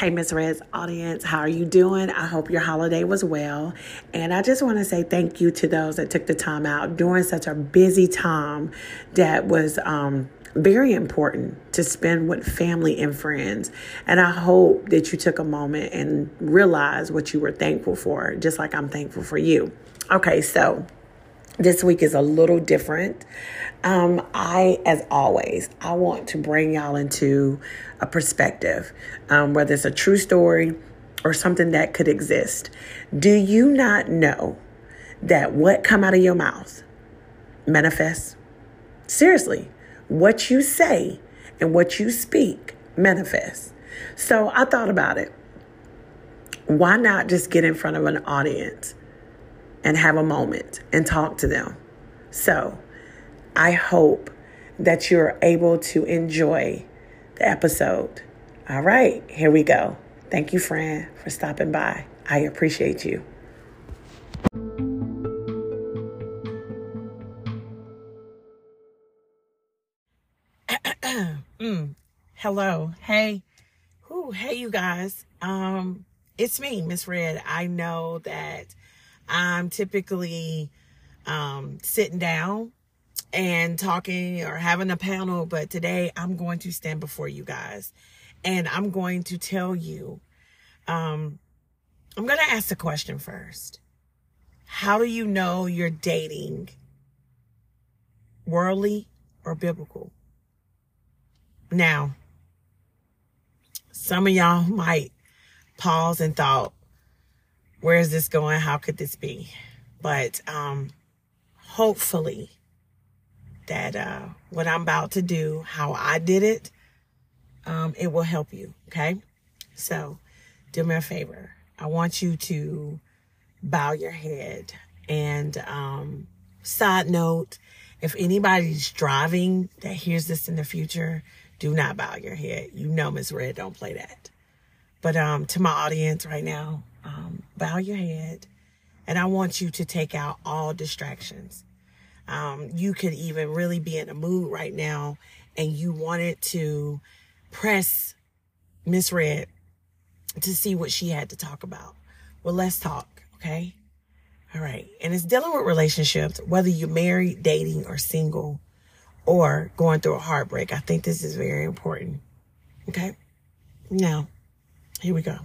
Hey, Miss Red's audience, how are you doing? I hope your holiday was well. And I just want to say thank you to those that took the time out during such a busy time that was um, very important to spend with family and friends. And I hope that you took a moment and realized what you were thankful for, just like I'm thankful for you. Okay, so this week is a little different. Um, I, as always, I want to bring y'all into a perspective, um, whether it's a true story or something that could exist. Do you not know that what come out of your mouth manifests? Seriously, what you say and what you speak manifests. So I thought about it. Why not just get in front of an audience and have a moment and talk to them. So I hope that you're able to enjoy the episode. All right, here we go. Thank you, Fran, for stopping by. I appreciate you. mm, hello. Hey. Who? Hey, you guys. Um, it's me, Miss Red. I know that I'm typically um, sitting down and talking or having a panel, but today I'm going to stand before you guys and I'm going to tell you. Um, I'm going to ask the question first. How do you know you're dating worldly or biblical? Now, some of y'all might pause and thought, where is this going? How could this be? But um, hopefully, that uh, what I'm about to do, how I did it, um, it will help you. Okay. So do me a favor. I want you to bow your head. And um, side note, if anybody's driving that hears this in the future, do not bow your head. You know Miss Red don't play that. But um, to my audience right now, um, bow your head, and I want you to take out all distractions. Um, you could even really be in a mood right now and you wanted to press Miss Red to see what she had to talk about. Well, let's talk, okay? All right. And it's dealing with relationships, whether you're married, dating, or single, or going through a heartbreak. I think this is very important. Okay? Now, here we go.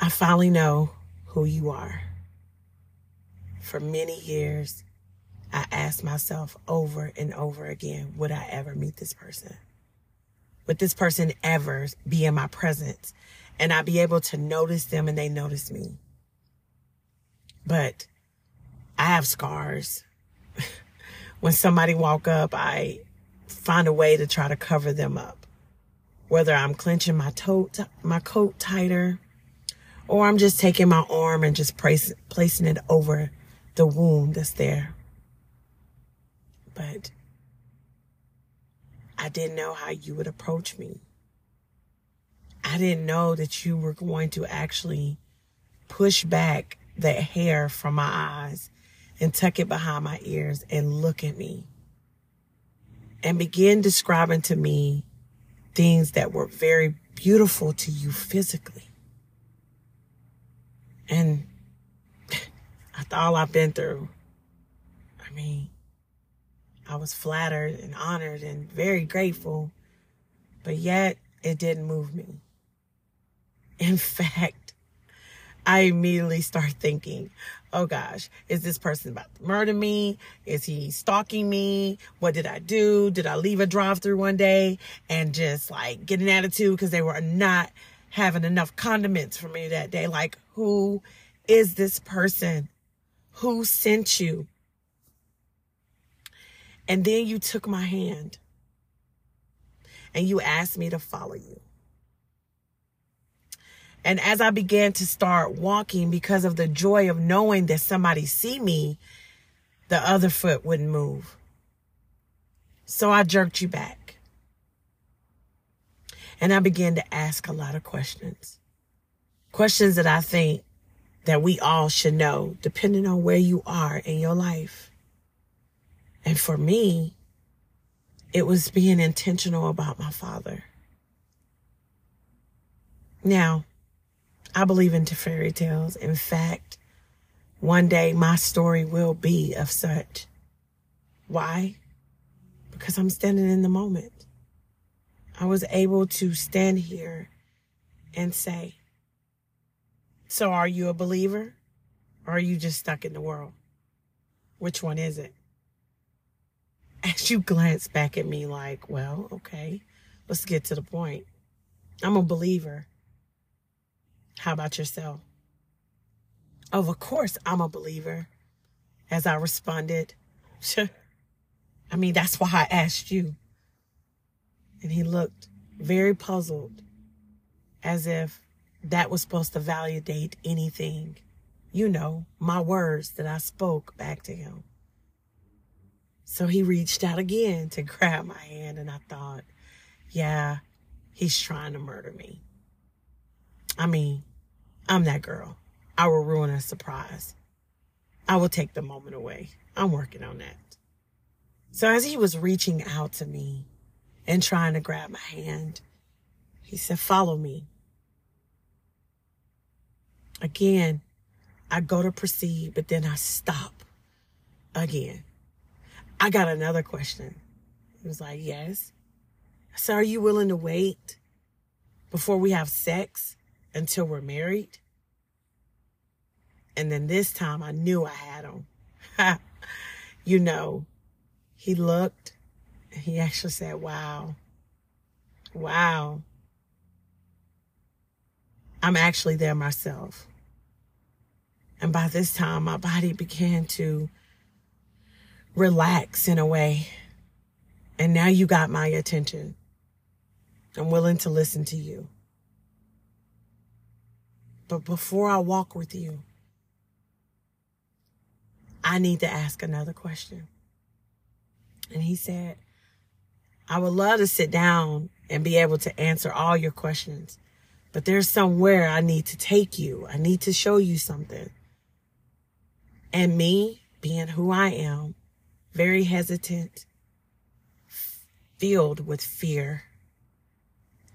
I finally know who you are. For many years, I asked myself over and over again, would I ever meet this person? Would this person ever be in my presence? And I'd be able to notice them and they notice me. But I have scars. when somebody walk up, I find a way to try to cover them up. Whether I'm clenching my my coat tighter, or I'm just taking my arm and just place, placing it over the wound that's there. But I didn't know how you would approach me. I didn't know that you were going to actually push back that hair from my eyes and tuck it behind my ears and look at me and begin describing to me things that were very beautiful to you physically. And after all I've been through, I mean, I was flattered and honored and very grateful, but yet it didn't move me. In fact, I immediately start thinking, oh gosh, is this person about to murder me? Is he stalking me? What did I do? Did I leave a drive through one day and just like get an attitude because they were not having enough condiments for me that day? Like, who is this person? Who sent you? And then you took my hand and you asked me to follow you. And as I began to start walking because of the joy of knowing that somebody see me, the other foot wouldn't move. So I jerked you back. And I began to ask a lot of questions. Questions that I think that we all should know, depending on where you are in your life. And for me, it was being intentional about my father. Now, I believe into fairy tales. In fact, one day my story will be of such. Why? Because I'm standing in the moment. I was able to stand here and say, So are you a believer? Or are you just stuck in the world? Which one is it? As you glance back at me, like, well, okay, let's get to the point. I'm a believer. How about yourself? Oh, of course, I'm a believer. As I responded, sure. I mean, that's why I asked you. And he looked very puzzled, as if that was supposed to validate anything. You know, my words that I spoke back to him. So he reached out again to grab my hand, and I thought, yeah, he's trying to murder me. I mean, I'm that girl. I will ruin a surprise. I will take the moment away. I'm working on that. So as he was reaching out to me and trying to grab my hand, he said, follow me. Again, I go to proceed, but then I stop again. I got another question. He was like, yes. So are you willing to wait before we have sex until we're married? And then this time I knew I had him. you know, he looked, he actually said, wow, wow. I'm actually there myself. And by this time, my body began to relax in a way. And now you got my attention. I'm willing to listen to you. But before I walk with you, I need to ask another question. And he said, I would love to sit down and be able to answer all your questions, but there's somewhere I need to take you. I need to show you something. And me, being who I am, very hesitant, filled with fear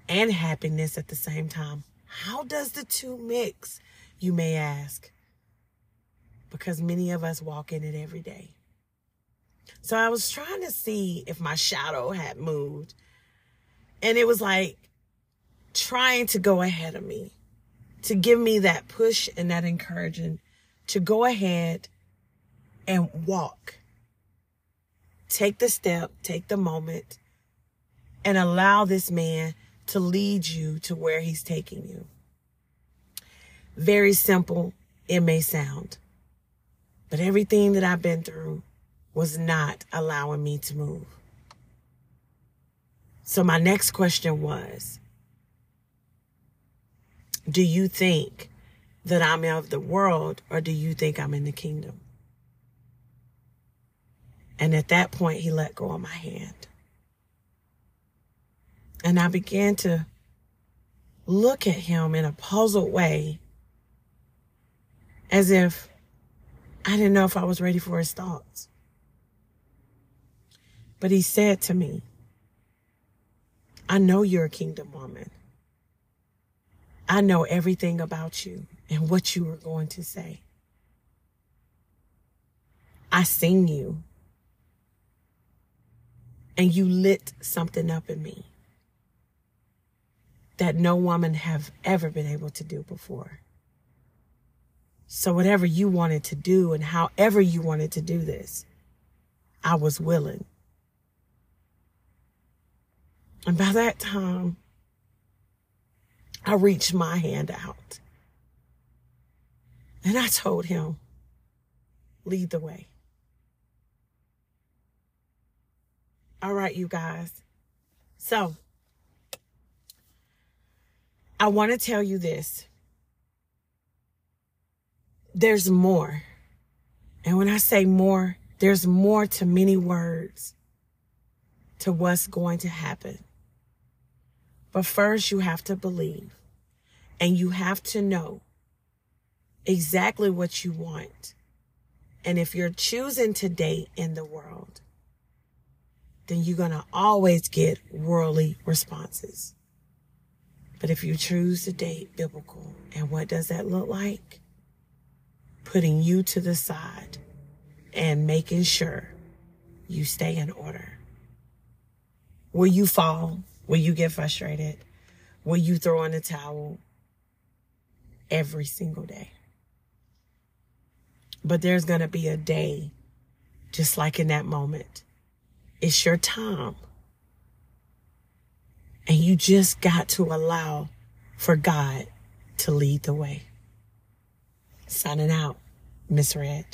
and happiness at the same time. How does the two mix, you may ask? Because many of us walk in it every day. So I was trying to see if my shadow had moved. And it was like trying to go ahead of me, to give me that push and that encouragement to go ahead and walk. Take the step, take the moment, and allow this man to lead you to where he's taking you. Very simple, it may sound, but everything that I've been through was not allowing me to move. So my next question was, do you think that I'm of the world or do you think I'm in the kingdom? And at that point, he let go of my hand. And I began to look at him in a puzzled way as if I didn't know if I was ready for his thoughts. But he said to me, I know you're a kingdom woman. I know everything about you and what you were going to say. I seen you and you lit something up in me that no woman have ever been able to do before. So whatever you wanted to do and however you wanted to do this, I was willing. And by that time, I reached my hand out. And I told him, lead the way. All right, you guys. So, I want to tell you this. There's more. And when I say more, there's more to many words to what's going to happen. But first, you have to believe and you have to know exactly what you want. And if you're choosing to date in the world, then you're going to always get worldly responses But if you choose to date biblical, and what does that look like? Putting you to the side and making sure you stay in order. Will you fall? Will you get frustrated? Will you throw in the towel? Every single day. But there's going to be a day, just like in that moment. It's your time. And you just got to allow for God to lead the way. Signing out, Miss Red.